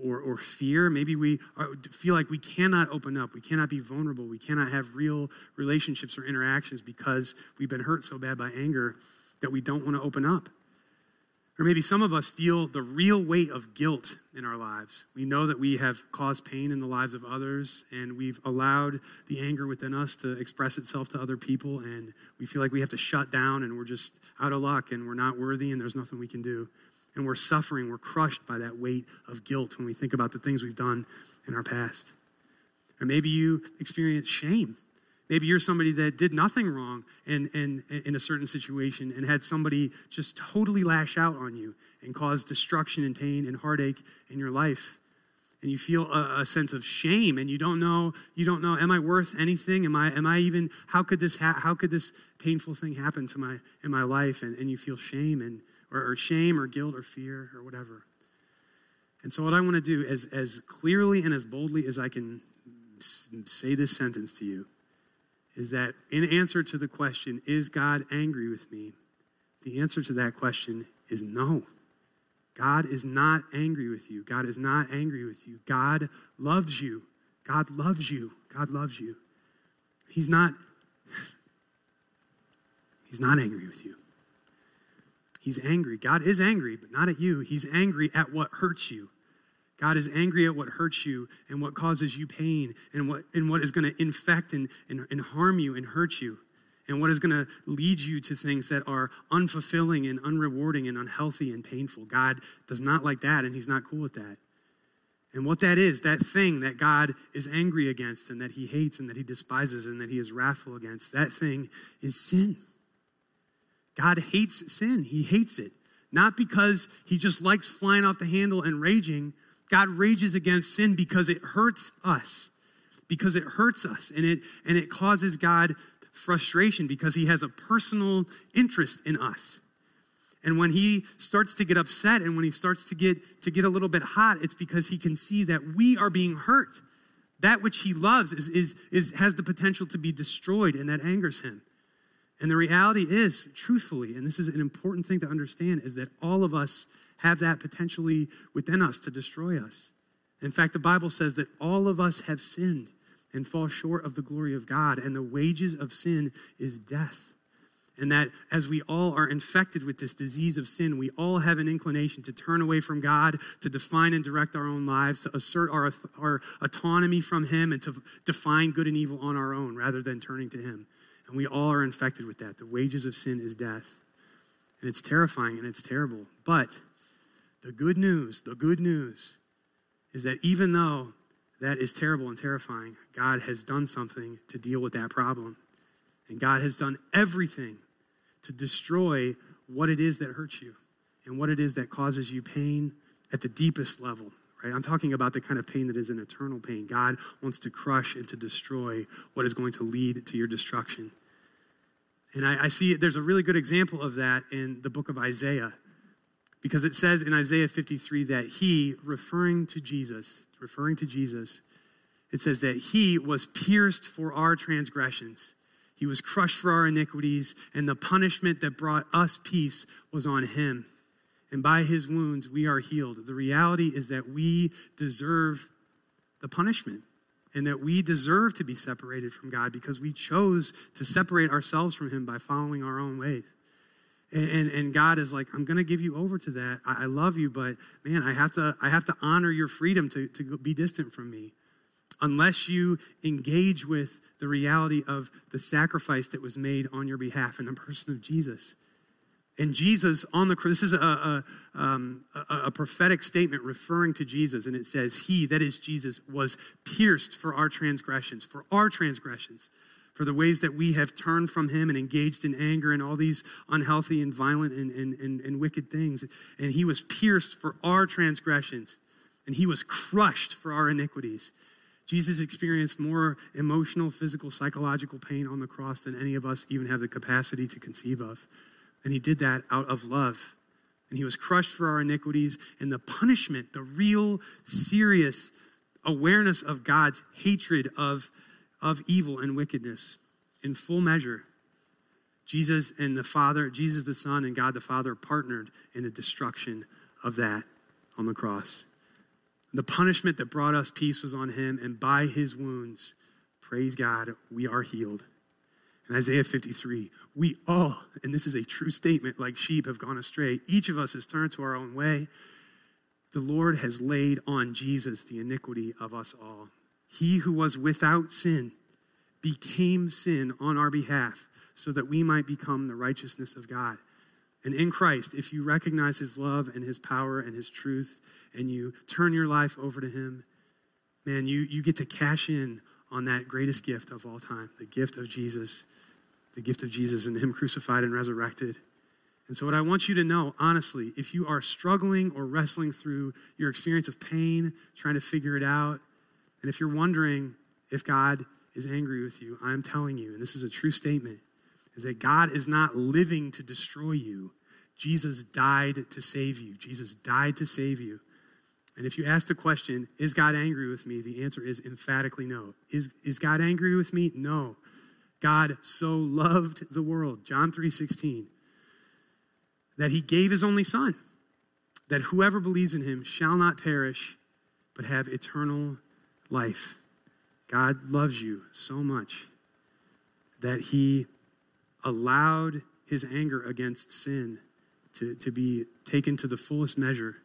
or, or fear. Maybe we are, feel like we cannot open up. We cannot be vulnerable. We cannot have real relationships or interactions because we've been hurt so bad by anger that we don't want to open up. Or maybe some of us feel the real weight of guilt in our lives. We know that we have caused pain in the lives of others, and we've allowed the anger within us to express itself to other people, and we feel like we have to shut down, and we're just out of luck, and we're not worthy, and there's nothing we can do. And we're suffering, we're crushed by that weight of guilt when we think about the things we've done in our past. Or maybe you experience shame Maybe you're somebody that did nothing wrong in, in, in a certain situation and had somebody just totally lash out on you and cause destruction and pain and heartache in your life. And you feel a, a sense of shame and you don't know, you don't know, am I worth anything? Am I, am I even, how could this, ha- how could this painful thing happen to my, in my life? And, and you feel shame and, or, or shame or guilt or fear or whatever. And so what I want to do as, as clearly and as boldly as I can say this sentence to you is that in answer to the question, is God angry with me? The answer to that question is no. God is not angry with you. God is not angry with you. God loves you. God loves you. God loves you. He's not He's not angry with you. He's angry. God is angry, but not at you. He's angry at what hurts you. God is angry at what hurts you and what causes you pain and what, and what is going to infect and, and, and harm you and hurt you and what is going to lead you to things that are unfulfilling and unrewarding and unhealthy and painful. God does not like that, and He's not cool with that. And what that is, that thing that God is angry against and that He hates and that He despises and that He is wrathful against, that thing is sin. God hates sin, He hates it. Not because He just likes flying off the handle and raging, God rages against sin because it hurts us. Because it hurts us and it and it causes God frustration because he has a personal interest in us. And when he starts to get upset and when he starts to get to get a little bit hot, it's because he can see that we are being hurt. That which he loves is, is, is has the potential to be destroyed, and that angers him. And the reality is, truthfully, and this is an important thing to understand, is that all of us have that potentially within us to destroy us. In fact, the Bible says that all of us have sinned and fall short of the glory of God, and the wages of sin is death. And that as we all are infected with this disease of sin, we all have an inclination to turn away from God, to define and direct our own lives, to assert our, our autonomy from Him, and to define good and evil on our own rather than turning to Him. And we all are infected with that. The wages of sin is death. And it's terrifying and it's terrible. But the good news, the good news is that even though that is terrible and terrifying, God has done something to deal with that problem. And God has done everything to destroy what it is that hurts you and what it is that causes you pain at the deepest level. Right? I'm talking about the kind of pain that is an eternal pain. God wants to crush and to destroy what is going to lead to your destruction. And I, I see there's a really good example of that in the book of Isaiah. Because it says in Isaiah 53 that he, referring to Jesus, referring to Jesus, it says that he was pierced for our transgressions. He was crushed for our iniquities, and the punishment that brought us peace was on him. And by his wounds, we are healed. The reality is that we deserve the punishment and that we deserve to be separated from God because we chose to separate ourselves from him by following our own ways. And, and, God is like, I'm going to give you over to that. I, I, love you, but man, I have to, I have to honor your freedom to, to be distant from me. Unless you engage with the reality of the sacrifice that was made on your behalf in the person of Jesus. And Jesus on the cross, this is a, a, um, a, a prophetic statement referring to Jesus, and it says, He, that is Jesus, was pierced for our transgressions, for our transgressions for the ways that we have turned from him and engaged in anger and all these unhealthy and violent and, and, and, and wicked things. And he was pierced for our transgressions, and he was crushed for our iniquities. Jesus experienced more emotional, physical, psychological pain on the cross than any of us even have the capacity to conceive of. And he did that out of love. And he was crushed for our iniquities, and the punishment, the real, serious awareness of God's hatred of of evil and wickedness in full measure. Jesus and the Father, Jesus the Son and God the Father partnered in the destruction of that on the cross. The punishment that brought us peace was on him, and by his wounds, praise God, we are healed. In Isaiah 53, we all, and this is a true statement, like sheep have gone astray. Each of us has turned to our own way. The Lord has laid on Jesus the iniquity of us all. He who was without sin became sin on our behalf so that we might become the righteousness of God. And in Christ, if you recognize his love and his power and his truth and you turn your life over to him, man, you, you get to cash in on that greatest gift of all time the gift of Jesus, the gift of Jesus and him crucified and resurrected. And so, what I want you to know, honestly, if you are struggling or wrestling through your experience of pain, trying to figure it out, and if you're wondering if God is angry with you, I'm telling you, and this is a true statement, is that God is not living to destroy you. Jesus died to save you. Jesus died to save you. And if you ask the question, is God angry with me? The answer is emphatically no. Is, is God angry with me? No. God so loved the world, John 3:16, that he gave his only son, that whoever believes in him shall not perish, but have eternal life. God loves you so much that he allowed his anger against sin to, to be taken to the fullest measure,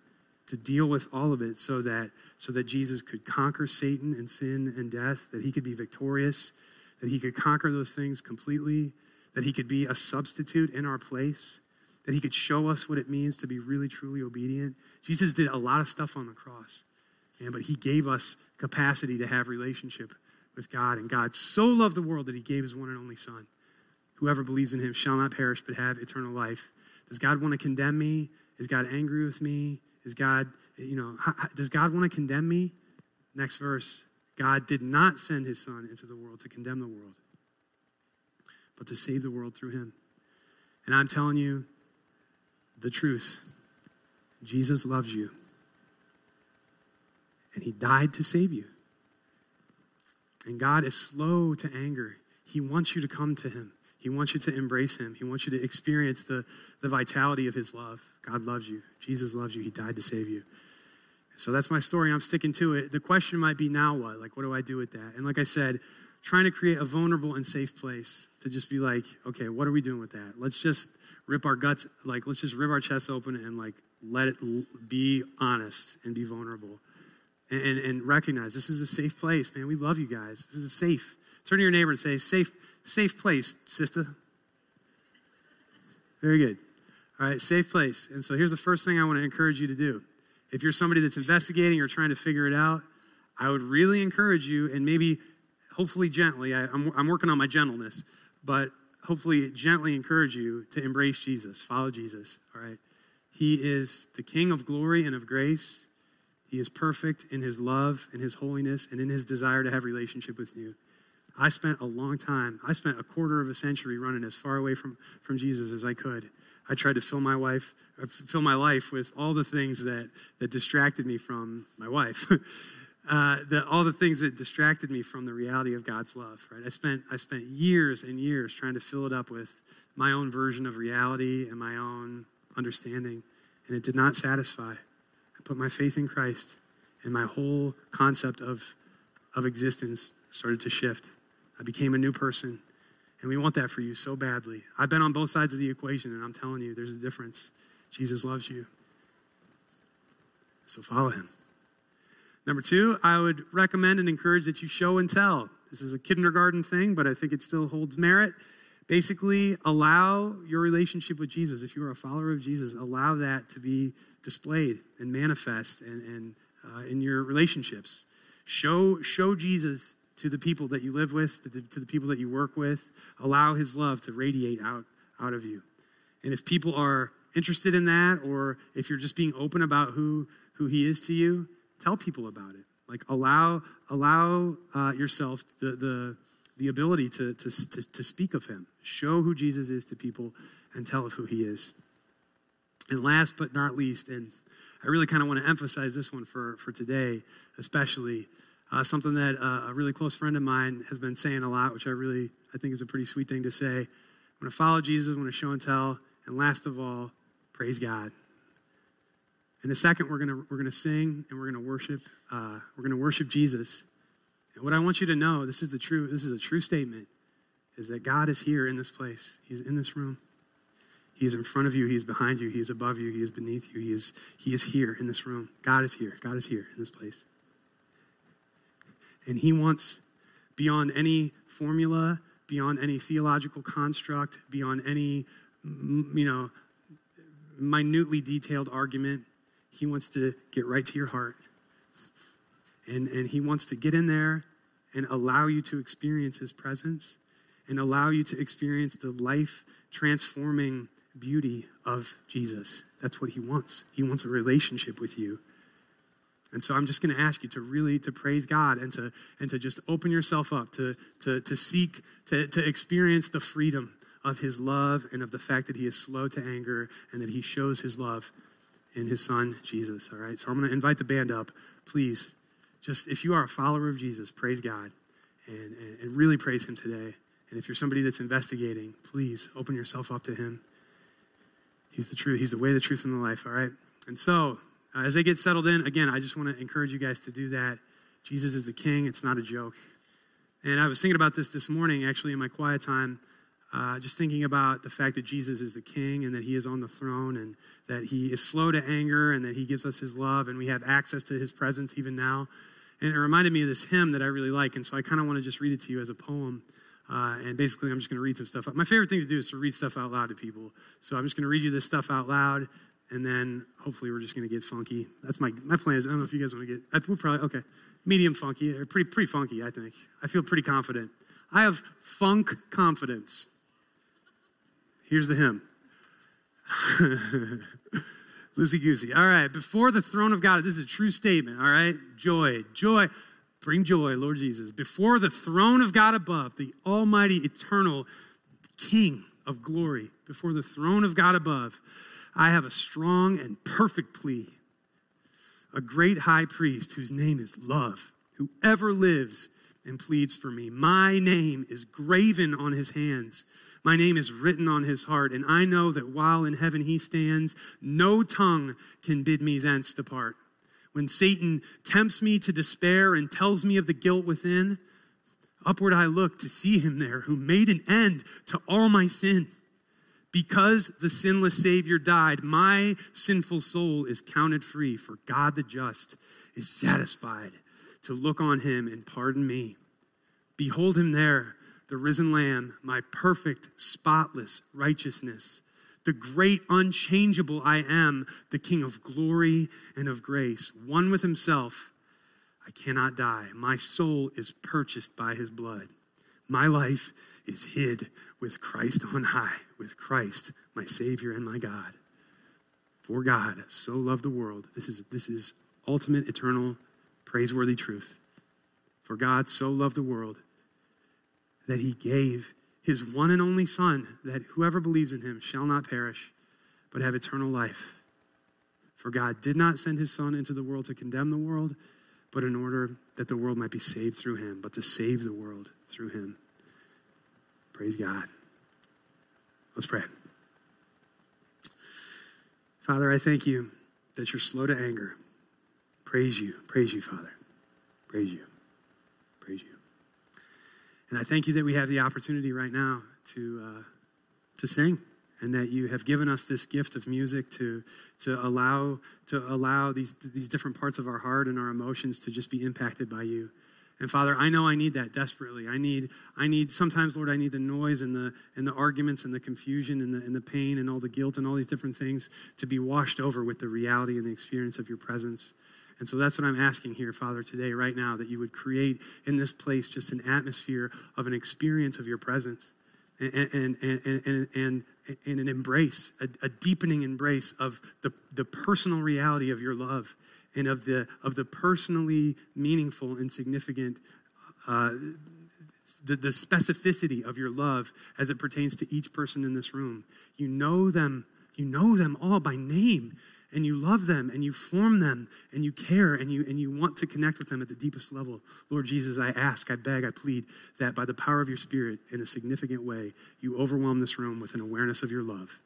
to deal with all of it so that, so that Jesus could conquer Satan and sin and death, that he could be victorious, that he could conquer those things completely, that he could be a substitute in our place, that he could show us what it means to be really, truly obedient. Jesus did a lot of stuff on the cross. Man, but he gave us capacity to have relationship with God. And God so loved the world that he gave his one and only son. Whoever believes in him shall not perish but have eternal life. Does God want to condemn me? Is God angry with me? Is God, you know, does God want to condemn me? Next verse. God did not send his son into the world to condemn the world, but to save the world through him. And I'm telling you the truth. Jesus loves you and he died to save you. And God is slow to anger. He wants you to come to him. He wants you to embrace him. He wants you to experience the, the vitality of his love. God loves you. Jesus loves you. He died to save you. So that's my story. I'm sticking to it. The question might be now what? Like, what do I do with that? And like I said, trying to create a vulnerable and safe place to just be like, okay, what are we doing with that? Let's just rip our guts, like, let's just rip our chests open and like let it be honest and be vulnerable and, and, recognize this is a safe place, man. We love you guys. This is a safe. Turn to your neighbor and say, safe, safe place, sister. Very good. All right, safe place. And so here's the first thing I want to encourage you to do. If you're somebody that's investigating or trying to figure it out, I would really encourage you, and maybe, hopefully, gently, I, I'm working on my gentleness, but hopefully, gently encourage you to embrace Jesus, follow Jesus, all right? He is the King of glory and of grace. He is perfect in his love and his holiness and in his desire to have relationship with you. I spent a long time, I spent a quarter of a century running as far away from, from Jesus as I could. I tried to fill my wife, uh, fill my life with all the things that, that distracted me from my wife. uh, the, all the things that distracted me from the reality of God's love. Right? I spent I spent years and years trying to fill it up with my own version of reality and my own understanding, and it did not satisfy. I put my faith in Christ, and my whole concept of of existence started to shift. I became a new person. And we want that for you so badly. I've been on both sides of the equation, and I'm telling you, there's a difference. Jesus loves you. So follow him. Number two, I would recommend and encourage that you show and tell. This is a kindergarten thing, but I think it still holds merit. Basically, allow your relationship with Jesus, if you are a follower of Jesus, allow that to be displayed and manifest and, and uh, in your relationships. Show, show Jesus to the people that you live with, to the, to the people that you work with. Allow his love to radiate out, out of you. And if people are interested in that, or if you're just being open about who, who he is to you, tell people about it. Like allow, allow uh, yourself the, the, the ability to, to, to, to speak of him. Show who Jesus is to people and tell of who he is. And last but not least, and I really kind of want to emphasize this one for, for today, especially uh, something that uh, a really close friend of mine has been saying a lot, which I really I think is a pretty sweet thing to say. I'm going to follow Jesus, I'm going to show and tell, and last of all, praise God. In a second, we're going to we're going to sing and we're going to worship. Uh, we're going to worship Jesus. And what I want you to know, this is the true. This is a true statement, is that God is here in this place. He's in this room. He is in front of you. He is behind you. He is above you. He is beneath you. He is He is here in this room. God is here. God is here in this place. And He wants, beyond any formula, beyond any theological construct, beyond any, you know, minutely detailed argument, He wants to get right to your heart. And, and He wants to get in there and allow you to experience His presence and allow you to experience the life transforming beauty of Jesus. That's what He wants. He wants a relationship with you. And so I'm just going to ask you to really to praise God and to and to just open yourself up to to to seek to to experience the freedom of his love and of the fact that he is slow to anger and that he shows his love in his son Jesus, all right? So I'm going to invite the band up. Please just if you are a follower of Jesus, praise God and, and, and really praise him today. And if you're somebody that's investigating, please open yourself up to him. He's the truth. He's the way, the truth, and the life, all right? And so uh, as they get settled in, again, I just want to encourage you guys to do that. Jesus is the King, it's not a joke. And I was thinking about this this morning, actually, in my quiet time, uh, just thinking about the fact that Jesus is the King and that He is on the throne and that He is slow to anger and that He gives us His love and we have access to His presence even now. And it reminded me of this hymn that I really like. And so I kind of want to just read it to you as a poem. Uh, and basically, I'm just going to read some stuff. Out. My favorite thing to do is to read stuff out loud to people. So I'm just going to read you this stuff out loud and then hopefully we're just going to get funky. That's my my plan. Is I don't know if you guys want to get. We'll probably okay, medium funky or pretty pretty funky. I think I feel pretty confident. I have funk confidence. Here's the hymn. Loosey goosey. All right, before the throne of God, this is a true statement. All right, joy, joy, bring joy, Lord Jesus. Before the throne of God above, the Almighty, eternal King of glory, before the throne of God above I have a strong and perfect plea. A great high priest whose name is love, who ever lives and pleads for me. My name is graven on his hands. My name is written on his heart, and I know that while in heaven he stands, no tongue can bid me thence depart. When Satan tempts me to despair and tells me of the guilt within, Upward I look to see him there who made an end to all my sin. Because the sinless Savior died, my sinful soul is counted free, for God the just is satisfied to look on him and pardon me. Behold him there, the risen Lamb, my perfect, spotless righteousness, the great, unchangeable I am, the King of glory and of grace, one with himself. I cannot die. My soul is purchased by his blood. My life is hid with Christ on high, with Christ, my Savior and my God. For God so loved the world. This is, this is ultimate, eternal, praiseworthy truth. For God so loved the world that he gave his one and only Son, that whoever believes in him shall not perish, but have eternal life. For God did not send his Son into the world to condemn the world, but in order that the world might be saved through him, but to save the world through him. Praise God. Let's pray. Father, I thank you that you're slow to anger. Praise you. Praise you, Father. Praise you. Praise you. And I thank you that we have the opportunity right now to, uh, to sing and that you have given us this gift of music to, to allow, to allow these, these different parts of our heart and our emotions to just be impacted by you. And Father, I know I need that desperately. I need, I need sometimes, Lord, I need the noise and the and the arguments and the confusion and the and the pain and all the guilt and all these different things to be washed over with the reality and the experience of your presence. And so that's what I'm asking here, Father, today, right now, that you would create in this place just an atmosphere of an experience of your presence and, and, and, and, and, and an embrace, a, a deepening embrace of the, the personal reality of your love and of the, of the personally meaningful and significant, uh, the, the specificity of your love as it pertains to each person in this room. You know them, you know them all by name and you love them and you form them and you care and you and you want to connect with them at the deepest level. Lord Jesus, I ask, I beg, I plead that by the power of your spirit in a significant way, you overwhelm this room with an awareness of your love.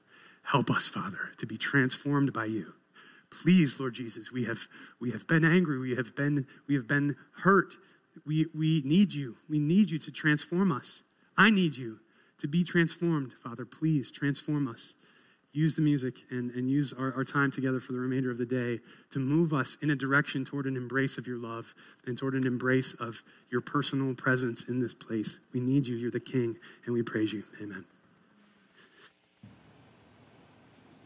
Help us, Father, to be transformed by you. Please, Lord Jesus, we have we have been angry, we have been we have been hurt. We we need you. We need you to transform us. I need you to be transformed, Father. Please transform us use the music and, and use our, our time together for the remainder of the day to move us in a direction toward an embrace of your love and toward an embrace of your personal presence in this place. We need you. You're the King, and we praise you. Amen.